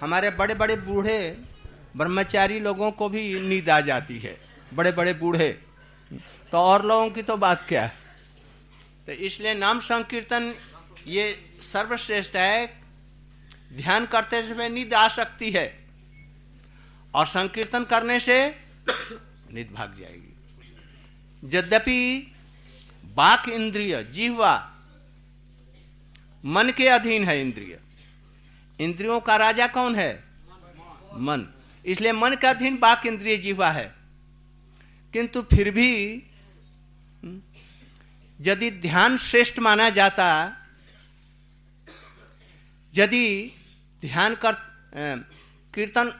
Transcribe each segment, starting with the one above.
हमारे बड़े बड़े बूढ़े ब्रह्मचारी लोगों को भी नींद आ जाती है। बड़े बड़े बूढ़े। तो और लोगों की तो बात क्या है? तो इसलिए नाम संकीर्तन ये सर्वश्रेष्ठ है। ध्यान करते समय नींद आ सकती है और संकीर्तन करने से नींद भाग जाएगी। यद्यपि बाक इंद्रिय जीवा मन के अधीन है इंद्रिय इंद्रियों का राजा कौन है? मन। इसलिए मन का अधीन बाक इंद्रिय जीवा है। किंतु फिर भी हम्म, यदि ध्यान श्रेष्ठ माना जाता यदि ध्यान कर कीर्तन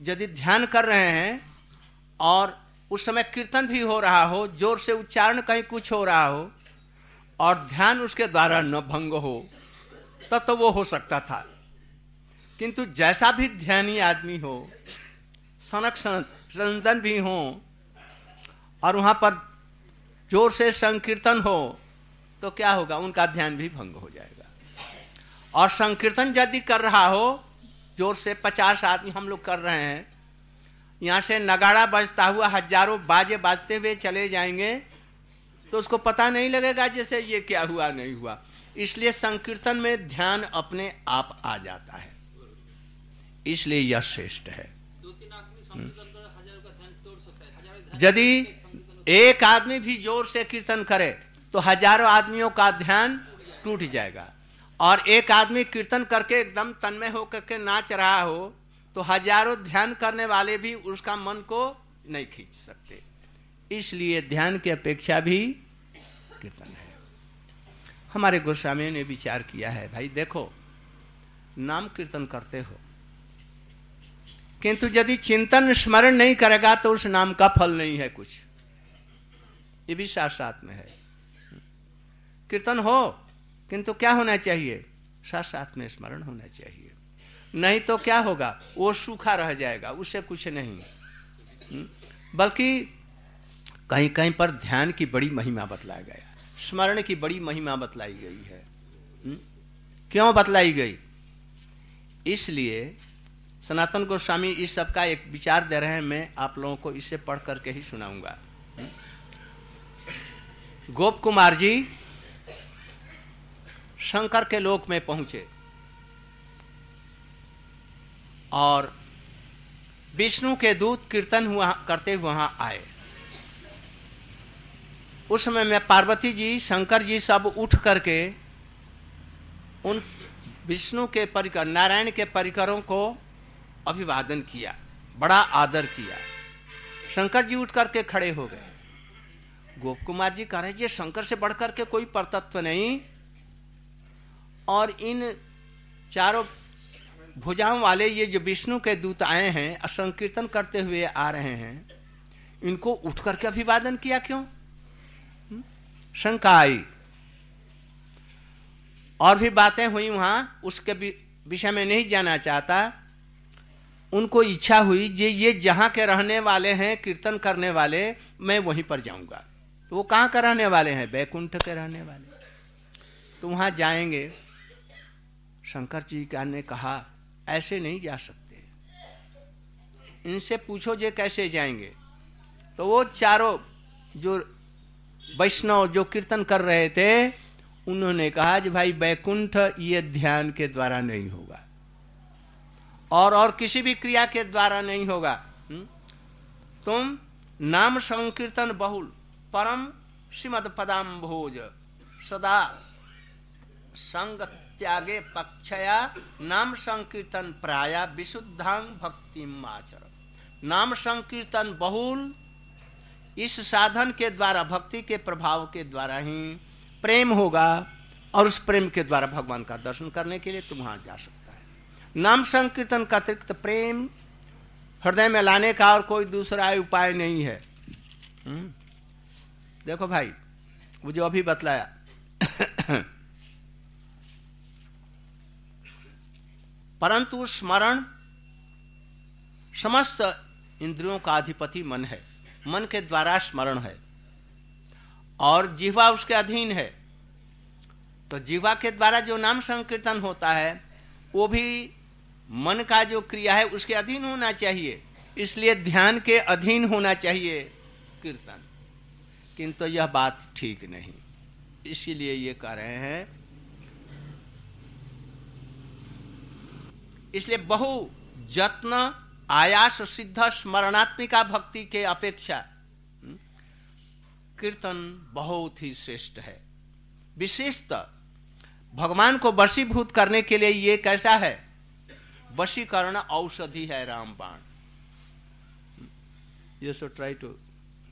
यदि ध्यान कर रहे हैं और उस समय कीर्तन भी हो रहा हो ज़ोर से उच्चारण कहीं कुछ हो रहा हो और ध्यान उसके द्वारा न भंग हो तब तो, तो वो हो सकता था। किंतु जैसा भी ध्यानी आदमी हो सनक संदन भी हो, और वहाँ पर ज़ोर से संकीर्तन हो तो क्या होगा? उनका ध्यान भी भंग हो जाएगा। और संकीर्तन यदि कर रहा हो, ज़ोर से पचास आदमी हम लोग कर रहे हैं, यहाँ से नगाड़ा बजता हुआ हज़ारों बाजे बाजते हुए चले जाएँगे तो उसको पता नहीं लगेगा जैसे ये क्या हुआ, नहीं हुआ। इसलिए संकीर्तन में ध्यान अपने आप आ जाता है। इसलिए यह श्रेष्ठ है। यदि एक आदमी भी ज़ोर से कीर्तन करे तो हज़ारों आदमियों का ध्यान टूट जाएगा। और एक आदमी कीर्तन करके एकदम तन्मय होकर के नाच रहा हो तो हज़ारों ध्यान करने वाले भी उसका मन को नहीं खींच सकते। इसलिए ध्यान की अपेक्षा भी कीर्तन है। हमारे गोस्वामी ने विचार किया है भाई देखो नाम कीर्तन करते हो किंतु यदि चिंतन स्मरण नहीं करेगा तो उस नाम का फल नहीं है कुछ। ये भी साथ साथ में है। कीर्तन हो, किंतु क्या होना चाहिए? साथ साथ में स्मरण होना चाहिए। नहीं तो क्या होगा? वो सूखा रह जाएगा उससे कुछ नहीं। हम्म? बल्कि कहीं कहीं पर ध्यान की बड़ी महिमा बतलाया गया। स्मरण की बड़ी महिमा बतलाई गई है। हम्म? क्यों बतलाई गई? इसलिए सनातन गोस्वामी इस सब का एक विचार दे रहे हैं, मैं आप लोगों को इसे पढ़ करके ही सुनाऊँगा? गोप कुमार जी, शंकर के लोक में पहुँचे और विष्णु के दूत कीर्तन हुआ, करते वहाँ आए उस समय में पार्वती जी, शंकर जी सब उठ करके उन विष्णु के परिकर, नारायण के परिकरों को अभिवादन किया, बड़ा आदर किया। शंकर जी उठ करके खड़े हो गए। गोप कुमार जी कह रहे जी शंकर से बढ़कर के कोई परतत्व नहीं। और इन चारों भुजाओं वाले, ये जो विष्णु के दूत आए हैं, संकीर्तन करते हुए आ रहे हैं, इनको उठ करके अभिवादन किया क्यों? हम्म? शंका आई। और भी बातें हुई वहाँ, उसके विषय में नहीं जाना चाहता। उनको इच्छा हुई जे ये जहाँ के रहने वाले हैं, कीर्तन करने वाले, मैं वहीं पर जाऊँगा। तो वो कहाँ के रहने वाले हैं? बैकुंठ के रहने वाले। तो वहाँ जाएँगे। शंकर जी का ने कहा, ऐसे नहीं जा सकते। इनसे पूछो जे कैसे जाएँगे? तो वो चारों जो वैष्णव जो कीर्तन कर रहे थे, उन्होंने कहा कि भाई बैकुंठ ये ध्यान के द्वारा नहीं होगा। और और किसी भी क्रिया के द्वारा नहीं होगा। तुम नाम संकीर्तन बहुल, परम श्रीमद पदाम भोज सदा संगत त्यागे पक्षया नाम संकीर्तन प्राय विशुद्धांग भक्ति आचर। नाम संकीर्तन बहुल इस साधन के द्वारा, भक्ति के प्रभाव के द्वारा ही प्रेम होगा और उस प्रेम के द्वारा भगवान का दर्शन करने के लिए तुम वहाँ जा सकता नाम संकीर्तन का अतिरिक्त प्रेम, हृदय में लाने का और कोई दूसरा उपाय नहीं है। हुँ? देखो भाई, वो जो अभी बतलाया, परंतु स्मरण समस्त इंद्रियों का अधिपति मन है। मन के द्वारा स्मरण है। और जीवा उसके अधीन है। तो जीवा के द्वारा जो नाम संकीर्तन होता है, वो भी मन का जो क्रिया है उसके अधीन होना चाहिए। इसलिए ध्यान के अधीन होना चाहिए। कीर्तन। किंतु यह बात ठीक नहीं। इसीलिए ये कह रहे हैं। इसलिए बहु जत्न आयास सिद्ध स्मरणात्मिका भक्ति के अपेक्षा हम्म, कीर्तन बहुत ही श्रेष्ठ है। विशेषतः भगवान को वशीभूत करने के लिए ये कैसा है? वशीकरण औषधि है रामबाण। You so try to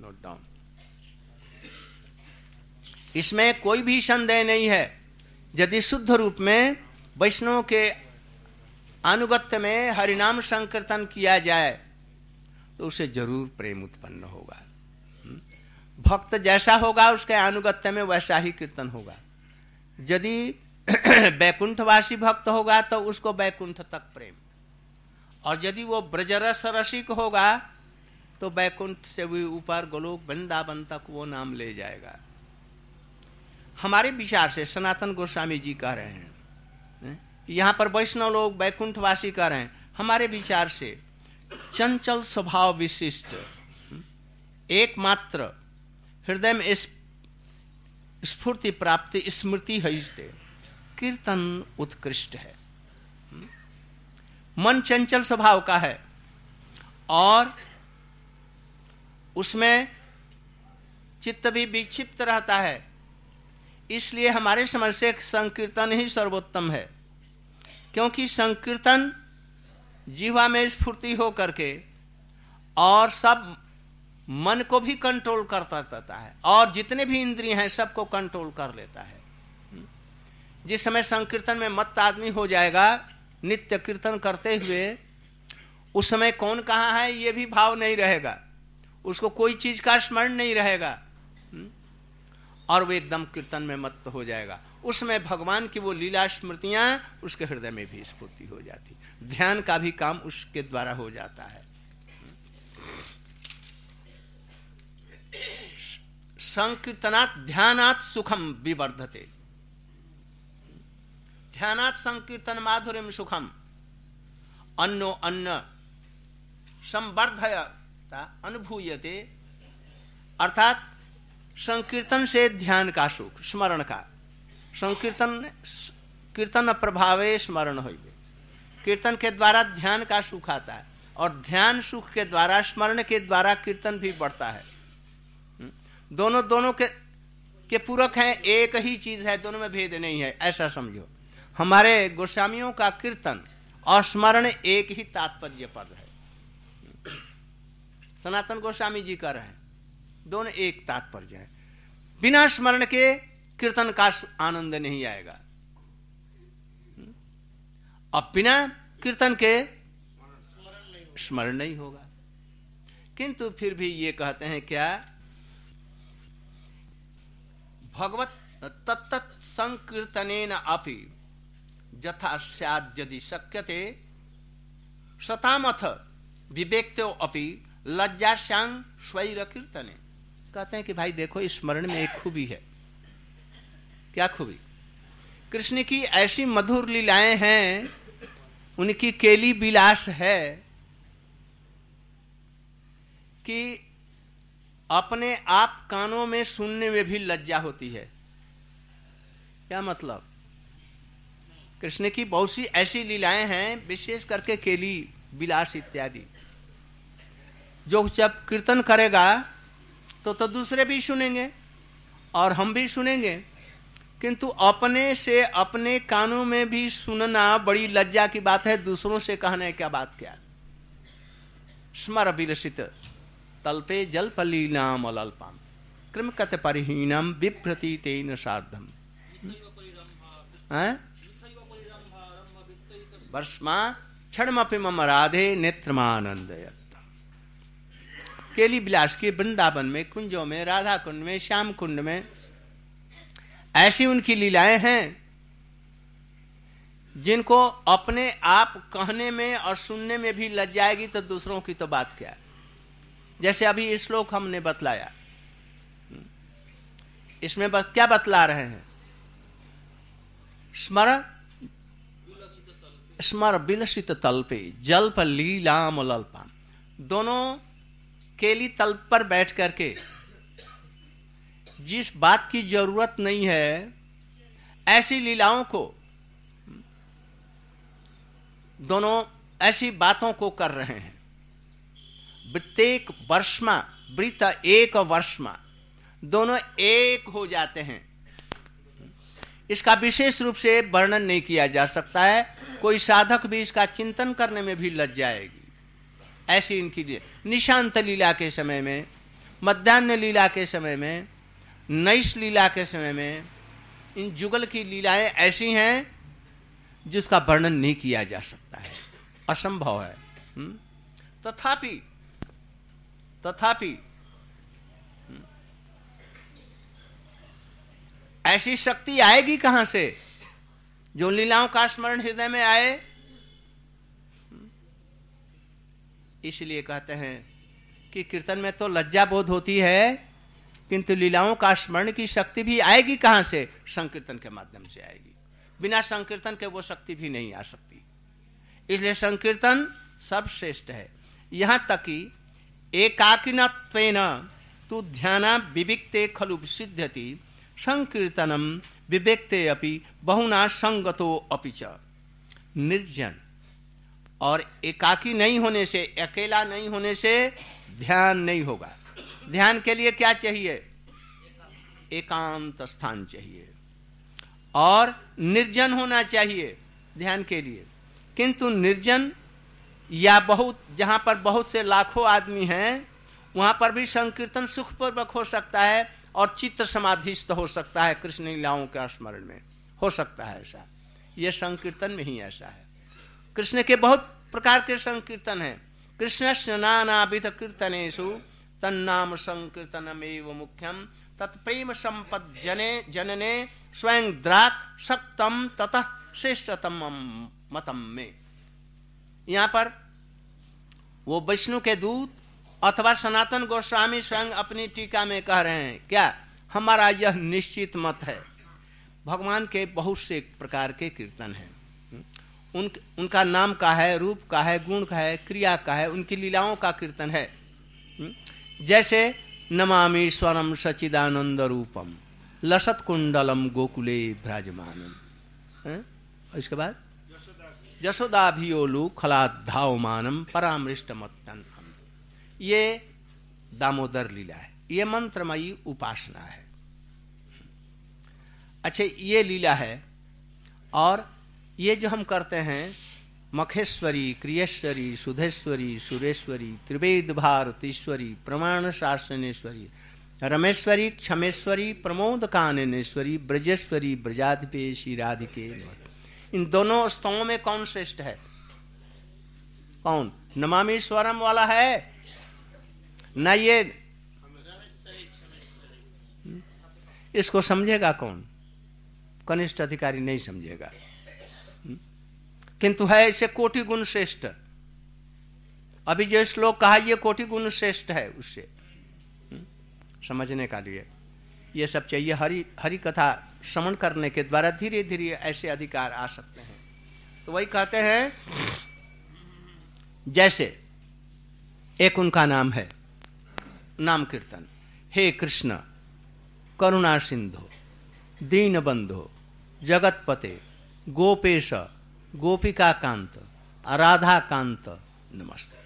note down इसमें कोई भी संदेह नहीं है। यदि शुद्ध रूप में वैष्णव के अनुगत्य में हरिनाम संकीर्तन किया जाए तो उसे ज़रूर प्रेम उत्पन्न होगा। भक्त जैसा होगा, उसके अनुगत्य में वैसा ही कीर्तन होगा। यदि बैकुंठवासी भक्त होगा तो उसको बैकुंठ तक प्रेम। और यदि वो ब्रजरस रसिक होगा तो बैकुंठ से भी ऊपर गोलोक वृंदावन तक वो नाम ले जाएगा। हमारे विचार से सनातन गोस्वामी जी कह रहे हैं यहाँ पर वैष्णव लोग बैकुंठवासी कह रहे हैं। हमारे विचार से चंचल स्वभाव विशिष्ट एकमात्र हृदय में स्फूर्ति प्राप्ति स्मृति है कीर्तन उत्कृष्ट है। मन चंचल स्वभाव का है और उसमें चित्त भी विक्षिप्त रहता है। इसलिए हमारे समझ से संकीर्तन ही सर्वोत्तम है। क्योंकि संकीर्तन जीवा में स्फूर्ति हो करके और सब मन को भी कंट्रोल करता रहता है और जितने भी इंद्रिय हैं, सबको कंट्रोल कर लेता है। जिस समय संकीर्तन में मत आदमी हो जाएगा, नित्य कीर्तन करते हुए, उस समय कौन कहाँ है, ये भी भाव नहीं रहेगा। उसको कोई चीज़ का स्मरण नहीं रहेगा। हम्म? और वो एकदम कीर्तन में मत हो जाएगा। उसमें भगवान की वो लीला स्मृतियाँ उसके हृदय में भी स्फूर्ति हो जाती। ध्यान का भी काम उसके द्वारा हो जाता है। संकीर्तनात् ध्यानात् सुखम विवर्धते। ध्यानात् संकीर्तन माधुर्य सुखम। अन्नो अन्न संवर्धय अनुभूयते। अर्थात संकीर्तन से ध्यान का सुख, स्मरण का। संकीर्तन कीर्तन प्रभावे स्मरण हो कीर्तन के द्वारा ध्यान का सुख आता है और ध्यान सुख के द्वारा, स्मरण के द्वारा कीर्तन भी बढ़ता है। हम्म? दोनों दोनों के के पूरक हैं, एक ही चीज़ है, दोनों में भेद नहीं है, ऐसा समझो। हमारे गोस्वामियों का कीर्तन और स्मरण एक ही तात्पर्य पद है सनातन गोस्वामी जी कर रहे दोनों एक तात्पर्य है। बिना स्मरण के कीर्तन का आनंद नहीं आएगा। अब बिना कीर्तन के स्मरण नहीं होगा। किंतु फिर भी ये कहते हैं क्या, भगवत तत्त संकीर्तन अपि जथा सद यदि शक्यते। शतामथ विवेक्तो अपि लज्जाश्यांग स्वैर कीर्तने कहते हैं कि भाई देखो, इस स्मरण में एक खूबी है। क्या खूबी? कृष्ण की ऐसी मधुर लीलाएँ हैं, उनकी केली विलास है कि अपने आप कानों में सुनने में भी लज्जा होती है। क्या मतलब? कृष्ण की बहुत सी ऐसी लीलाएँ हैं विशेष करके केली विलास इत्यादि। जो जब कीर्तन करेगा तो तो दूसरे भी सुनेंगे और हम भी सुनेंगे। किंतु अपने से अपने कानों में भी सुनना बड़ी लज्जा की बात है दूसरों से कहने क्या बात क्या? स्मर विलसित तल्पे जल पलीनाम अलपाम क्रम कत परिहीनम विप्रति तेन साधम वर्षमा क्षणमपि मम राधे नेत्रमानंदयत केली बिलास के वृंदावन में कुंजों में राधा कुंड में श्याम कुंड में ऐसी उनकी लीलाएँ हैं जिनको अपने आप कहने में और सुनने में भी लग जाएगी तो दूसरों की तो बात क्या जैसे अभी श्लोक हमने बतलाया। इसमें बत, क्या बतला रहे हैं? स्मरण स्मर बिलसित तल्पे जल्प लीलाम लल्पा दोनों केली तल पर बैठ करके, जिस बात की ज़रूरत नहीं है, ऐसी लीलाओं को, दोनों ऐसी बातों को कर रहे हैं। प्रत्येक वर्षमा वृत एक वर्षमा, दोनों एक हो जाते हैं। इसका विशेष रूप से वर्णन नहीं किया जा सकता है। कोई साधक भी इसका चिंतन करने में भी लग जाएगी। ऐसी इनकी निशांत लीला के समय में मध्यान्ह लीला के समय में नैश लीला के समय में इन जुगल की लीलाएँ ऐसी हैं जिसका वर्णन नहीं किया जा सकता है। असंभव है। हम्म? तथापि तथापि हम्म, ऐसी शक्ति आएगी कहाँ से? जो लीलाओं का स्मरण हृदय में आए, इसलिए कहते हैं कि कीर्तन में तो लज्जा बोध होती है, किंतु लीलाओं का स्मरण की शक्ति भी आएगी कहाँ से? संकीर्तन के माध्यम से आएगी। बिना संकीर्तन के वो शक्ति भी नहीं आ सकती। इसलिए संकीर्तन सर्वश्रेष्ठ है। यहाँ तक कि एकाकिन तु ध्यान विविक्ते खलु सिद्ध्यति संकीर्तनम विवेकते अपि बहुना संगतो अपि च। निर्जन। और एकाकी नहीं होने से, अकेला नहीं होने से ध्यान नहीं होगा। ध्यान के लिए क्या चाहिए? एकांत स्थान चाहिए। और निर्जन होना चाहिए ध्यान के लिए। किंतु निर्जन या बहुत, जहाँ पर बहुत से लाखों आदमी हैं, वहाँ पर भी संकीर्तन सुखपूर्वक हो सकता है। और चित्त समाधिस्थ हो सकता है कृष्ण लीलाओं के स्मरण में। हो सकता है ऐसा। यह संकीर्तन में ही ऐसा है। कृष्ण के बहुत प्रकार के संकीर्तन है। कृष्ण स्नानाभित कीर्तनेशु तन्नाम संकीर्तनमेव मुख्यम, तत्प्रेम संपद जने जनने, स्वयं द्राक सक्तम ततः श्रेष्ठतम मतम में। यहाँ पर वो विष्णु के दूत अथवा सनातन गोस्वामी स्वयं अपनी टीका में कह रहे हैं, क्या हमारा यह निश्चित मत है? भगवान के बहुत से प्रकार के कीर्तन हैं। उन, उनका नाम का है, रूप का है, गुण का है, क्रिया का है, उनकी लीलाओं का कीर्तन है। जैसे, नमामि स्वरम सचिदानंद रूपम, लसत कुंडलम गोकुले भ्राजमानम इसके बाद? जशोदाभियोलु खलाधावमानम परामृष्ट मतन ये दामोदर लीला है, ये मंत्रमयी उपासना है। अच्छा ये लीला है और ये जो हम करते हैं, मखेश्वरी, क्रियेश्वरी, सुधेश्वरी, सुरेश्वरी, त्रिवेद भारतीश्वरी, प्रमाण शासनेश्वरी, रमेश्वरी, क्षमेश्वरी, प्रमोद काननेश्वरी, ब्रजेश्वरी ब्रजाधिपेशी राधिके इन दोनों स्तवों में कौन श्रेष्ठ है? कौन? नमामी स्वरम वाला है न ये इसको समझेगा कौन? कनिष्ठ अधिकारी नहीं समझेगा। किंतु है इसे कोटि गुण श्रेष्ठ। अभी जो श्लोक कहा ये कोटि गुण श्रेष्ठ है उससे हम्म, समझने का लिए। ये सब चाहिए हरी हरि कथा श्रवण करने के द्वारा धीरे धीरे ऐसे अधिकार आ सकते हैं। तो वही कहते हैं जैसे एक उनका नाम है। नाम कीर्तन। हे कृष्ण, करुणा सिंधु, दीन बंधु, जगतपते, गोपेश गोपिका कांत राधा कांत नमस्ते।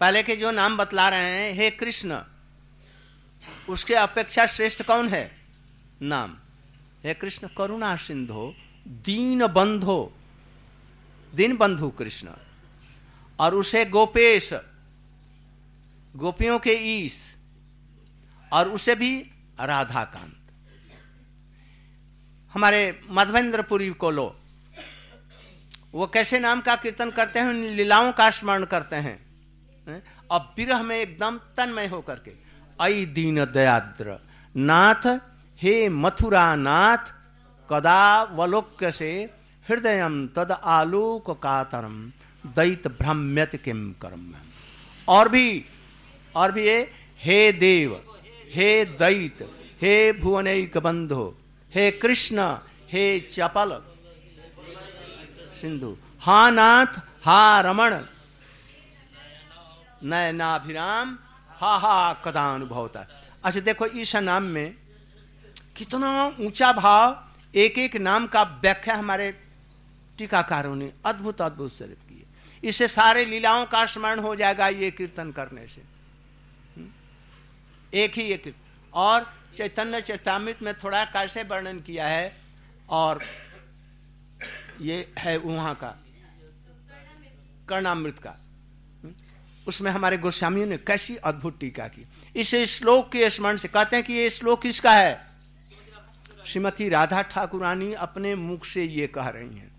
पहले के जो नाम बतला रहे हैं, हे कृष्ण, उसके अपेक्षा श्रेष्ठ कौन है? नाम, हे कृष्ण, करुणा सिंधो, दीन बंधो, दीन बंधु कृष्ण, और उसे गोपेश गोपियों के ईश और उसे भी राधा कांत हमारे मधवेंद्रपुरी को लो। वो कैसे नाम का कीर्तन करते हैं? लीलाओं का स्मरण करते हैं। अब विरह में एकदम तन्मय होकर के। अई दीन दयाद्र, नाथ, हे मथुरा नाथ कदा वलोक्य से हृदय तद आलोक कातरम दैत भ्रम्यत किम करम। और भी और भी ये, हे देव, हे दैत, हे भुवनैक बंधो, हे कृष्ण, हे चपल, सिंधु, हा नाथ, हा रमण, नयनाभिराम, हा हा कदा अनुभवता अच्छा देखो, इस नाम में कितना ऊँचा भाव एक एक नाम का व्याख्या हमारे टीकाकारों ने अद्भुत अद्भुत स्वरूप किए इससे सारे लीलाओं का स्मरण हो जाएगा ये कीर्तन करने से? एक ही एक। और चैतन्य चैतामृत में थोड़ा कैसे वर्णन किया है, और ये है वहाँ का, कर्णामृत का? उसमें हमारे गोस्वामियों ने कैसी अद्भुत टीका की। इस श्लोक के स्मरण से कहते हैं कि ये श्लोक किसका है? श्रीमती राधा ठाकुरानी अपने मुख से ये कह रही हैं।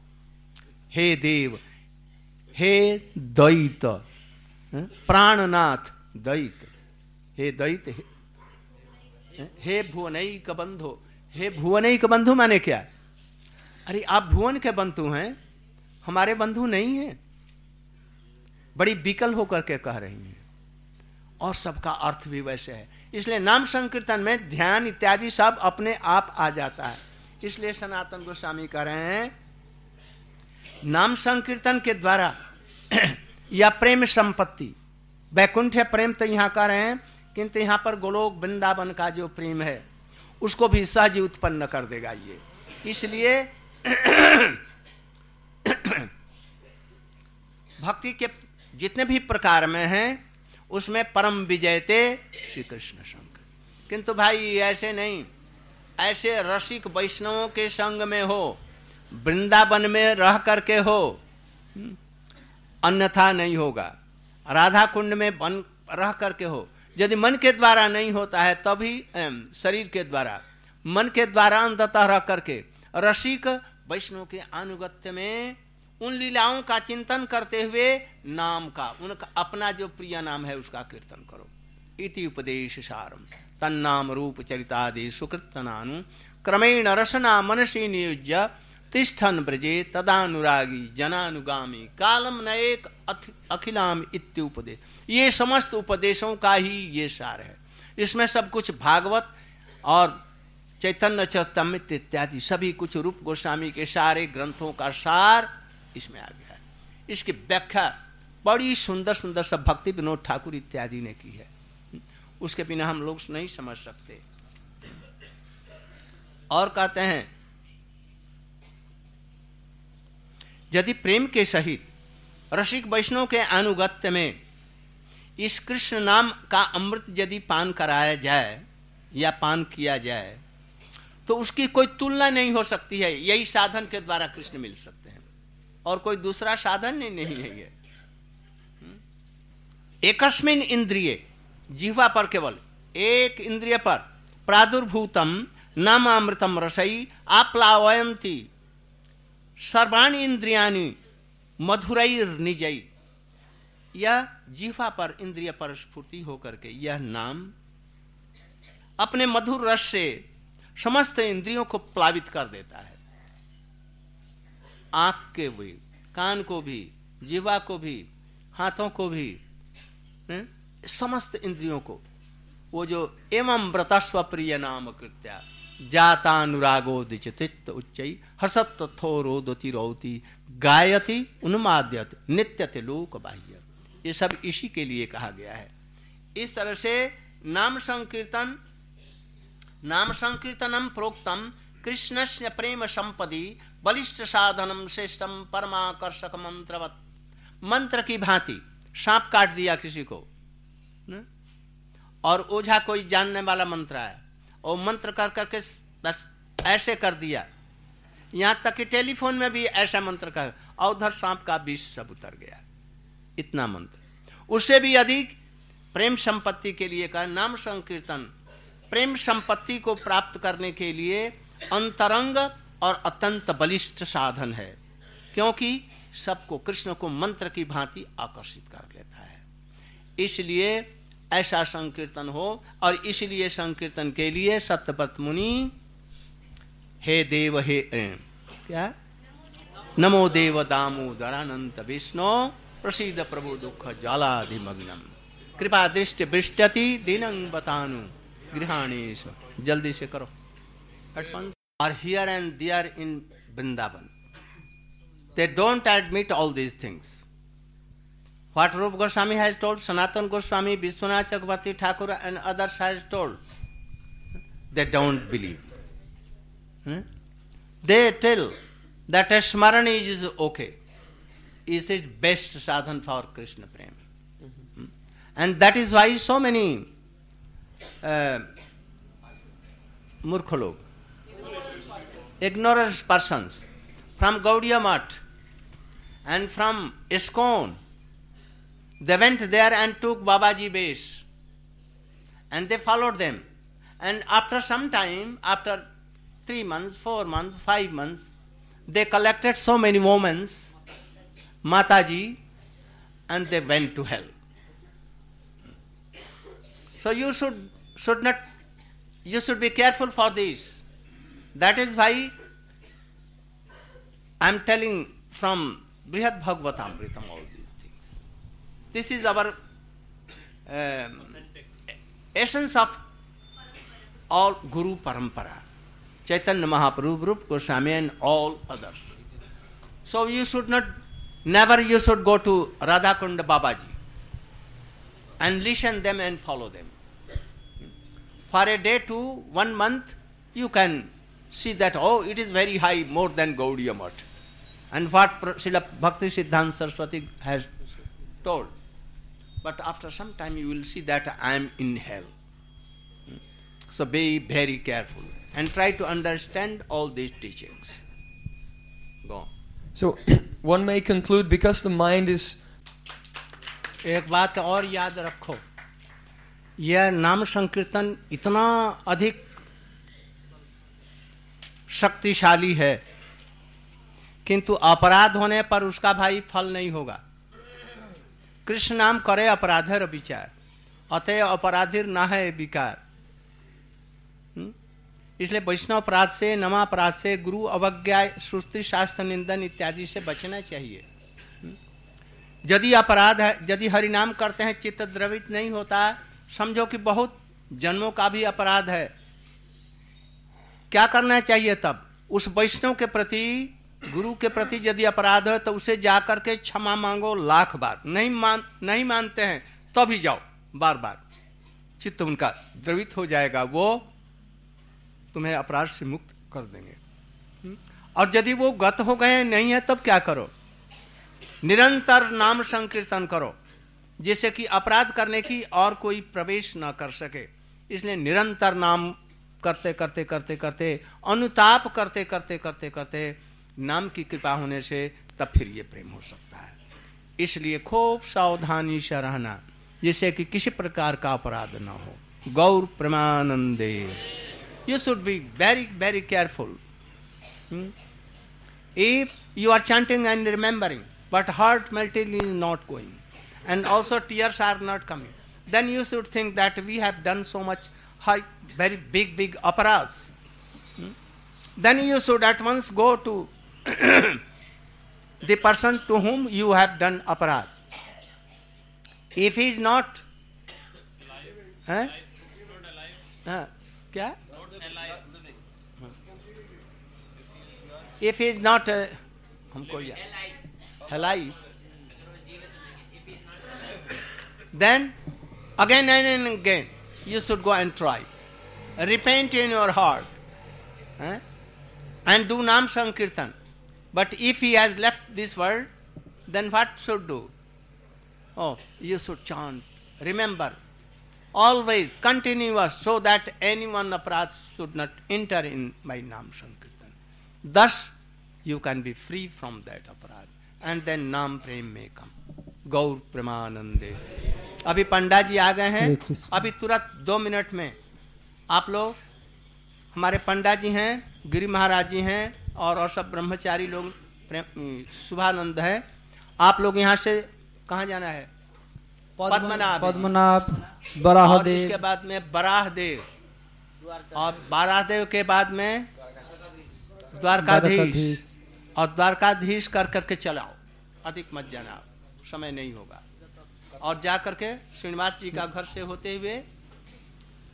हे देव, हे दैत प्राणनाथ दैत हे दैत हे, हे भुवनैक बंधु हे भुवनैक बंधु माने क्या? अरे आप भुवन के बंधु हैं हमारे बंधु नहीं हैं। बड़ी विकल होकर के कह रही हैं। और सबका अर्थ भी वैसे है। इसलिए नाम संकीर्तन में ध्यान इत्यादि सब अपने आप आ जाता है। इसलिए सनातन गोस्वामी कह रहे हैं नाम संकीर्तन के द्वारा या प्रेम संपत्ति वैकुंठ प्रेम तो यहाँ कह रहे हैं किंतु यहाँ पर गोलोक वृंदावन का जो प्रेम है उसको भी सहज उत्पन्न कर देगा ये। इसलिए भक्ति के जितने भी प्रकार में हैं उसमें परम विजयते श्री कृष्ण शंकर। किंतु भाई ऐसे नहीं। ऐसे रसिक वैष्णवों के संग में हो वृंदावन में रह करके हो हम्म, अन्यथा नहीं होगा। राधा कुंड में बन रह करके हो यदि मन के द्वारा नहीं होता है, तभी शरीर के द्वारा। मन के द्वारा अंततः रह करके, रसिक वैष्णव के अनुगत्य में उन लीलाओं का चिंतन करते हुए नाम का, उनका अपना जो प्रिय नाम है, उसका कीर्तन करो। इति उपदेश सारम तन्नाम रूप चरितादि सुकृतनानु क्रमेण रसना मनसी नियुज्य। तिष्ठन ब्रजे तदानुरागी जनानुगामी कालम न एक अखिलाम इत्युपदेश ये समस्त उपदेशों का ही ये सार है। इसमें सब कुछ भागवत और चैतन्य चरतमित इत्यादि सभी कुछ रूप गोस्वामी के सारे ग्रंथों का सार इसमें आ गया है। इसकी व्याख्या बड़ी सुंदर सुंदर सब भक्ति विनोद ठाकुर इत्यादि ने की है। उसके बिना हम लोग नहीं समझ सकते। और कहते हैं यदि प्रेम के सहित रसिक वैष्णव के अनुगत्य में इस कृष्ण नाम का अमृत यदि पान कराया जाए या पान किया जाए तो उसकी कोई तुलना नहीं हो सकती है। यही साधन के द्वारा कृष्ण मिल सकते हैं। और कोई दूसरा साधन नहीं, नहीं है ये। एकस्मिन इंद्रिय जीवा पर केवल एक इंद्रिय पर प्रादुर्भूतम नाम अमृतम रसई आप्लावयंती सर्वाणी इंद्रियाणी मधुरई निजई यह जीफा पर इंद्रिय पर स्फूर्ति होकर के यह नाम, अपने मधुर रस से समस्त इंद्रियों को प्लावित कर देता है। आँख के भी, कान को भी, जीवा को भी, हाथों को भी समस्त इंद्रियों को। वो जो एवं व्रतस्व प्रिय नाम कृत्या। जातानुरागो दिचित उच्च हसत रोदती रोती गायति उन्माद्यत नित्यते लोक बाह्य ये सब इसी के लिए कहा गया है। इस तरह से नाम संकीर्तन, नाम संकीर्तनम प्रोक्तम कृष्ण से प्रेम संपदि बलिष्ठ साधनम श्रेष्ठम परमाकर्षक मंत्रवत। मंत्र की भांति सांप काट दिया किसी को, न? और ओझा कोई जानने वाला मंत्र है और मंत्र कर करके बस ऐसे कर दिया। यहाँ तक कि टेलीफोन में भी ऐसा मंत्र कर, और उधर सांप का विष सब उतर गया। इतना मंत्र। उससे भी अधिक प्रेम संपत्ति के लिए का नाम संकीर्तन। प्रेम संपत्ति को प्राप्त करने के लिए अंतरंग और अत्यंत बलिष्ठ साधन है, क्योंकि सबको कृष्ण को मंत्र की भांति आकर्षित कर लेता है। इसलिए ऐसा संकीर्तन हो और इसलिए संकीर्तन के लिए सत्यपत मुनि, हे देव, हे क्या? नमो देव दामोदरानंत विष्णु प्रसिद्ध प्रभु दुख जलाधिमग्नम कृपा दृष्टि वृष्टति दिनंग बतानु। गृहाणेश जल्दी से करो। और here and there in Vrindavan they don't admit all these things. What Rupa Goswami has told, Sanatan Goswami, Vishwanath Chakravarti Thakur, and others has told, they don't believe. Hmm? They tell that smaran is okay. Is it best sadhan for Krishna Prem? Mm-hmm. And that is why so many uh, murkha ignorant persons from Gaudiya Math and from ISKCON, they went there and took Babaji base and they followed them. And after some time, after three months, four months, five months, they collected so many women, Mataji, and they went to hell. So you should should not you should be careful for this. That is why I am telling from Brihad Bhagavatamritam things. This is our um, essence of all Guru Parampara. Chaitanya Mahaprabhu, Rup Goswami and all others. So you should not, never you should go to Radhakunda Babaji and listen them and follow them. For a day to one month, you can see that, oh, it is very high, more than Gaudiya Math. And what Srila Bhakti Siddhanta Saraswati has told. But after some time, you will see that I am in hell. So be very careful and try to understand all these teachings. Go on. So one may conclude because the mind is एक बात और याद रखो यह नाम संकीर्तन इतना अधिक शक्तिशाली है किंतु अपराध होने पर उसका भाई फल नहीं होगा कृष्ण नाम करे अपराधर विचार। अतः अपराधिर न है विकार। हम्म? इसलिए वैष्णव अपराध से, नमा अपराध से, गुरु अवज्ञा सुस्त्री शास्त्र, निंदन इत्यादि से बचना चाहिए। हम्म? यदि अपराध है, यदि हरिनाम करते हैं, चित्त द्रवित नहीं होता, समझो कि बहुत जन्मों का भी अपराध है। क्या करना चाहिए तब? उस वैष्णव के प्रति गुरु के प्रति यदि अपराध है तो उसे जाकर के क्षमा मांगो लाख बार। नहीं मान, नहीं मानते हैं तो भी जाओ, बार बार। चित्त उनका द्रवित हो जाएगा, वो तुम्हें अपराध से मुक्त कर देंगे। हम्म? और यदि वो गत हो गए, नहीं है, तब क्या करो? निरंतर नाम संकीर्तन करो, जिससे कि अपराध करने की और कोई प्रवेश न कर सके। इसलिए निरंतर नाम करते करते करते करते, अनुताप करते करते करते करते करते नाम की कृपा होने से तब फिर ये प्रेम हो सकता है। इसलिए खूब सावधानी से रहना, जिससे कि किसी प्रकार का अपराध ना हो। Gaur Premanande. You should be very very careful if you are chanting and remembering but heart melting is not going and also tears are not coming then you should think that we have done so much high very big big अपराध then you should at once go to the person to whom you have done aparad. If he is not, alive. Huh? क्या if he is not uh, हमको alive Then, again and again, you should go and try. Repent in your heart. Eh? And do Nam Sankirtan. But if he has left this world, then what should do? Oh, you should chant. Remember, always continuous, so that anyone aparad should not enter in my Nam Sankirtan. Thus, you can be free from that aparad, and then Nam Prem may come. Gaur Premanande अभी पंडा जी आ गए हैं अभी तुरंत दो minute में आप लोग हमारे पंडा जी हैं गिरी महाराज जी हैं और और सब ब्रह्मचारी लोग शुभानंद है। आप लोग यहाँ से कहाँ जाना है? पद्मनाभ। पद्मनाभ बराहदेव। इसके बाद में बराह देव और बाराह देव के बाद में द्वारकाधीश। और द्वारकाधीश कर करके चलाओ। अधिक मत जाना समय नहीं होगा। और जा करके श्रीनिवास जी का घर से होते हुए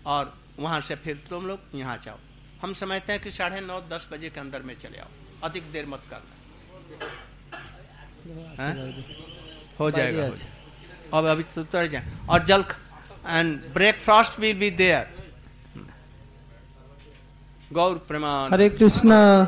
और वहाँ से फिर तुम लोग यहाँ जाओ। हम समझते हैं कि साढ़े नौ दस बजे के अंदर में चले आओ। अधिक देर मत करना। हाँ? हो? जाएगा हो जाएगा। अब अभी तो उतर जाए। और jal and breakfast will be there Gaur प्रमाण। हरे कृष्णा।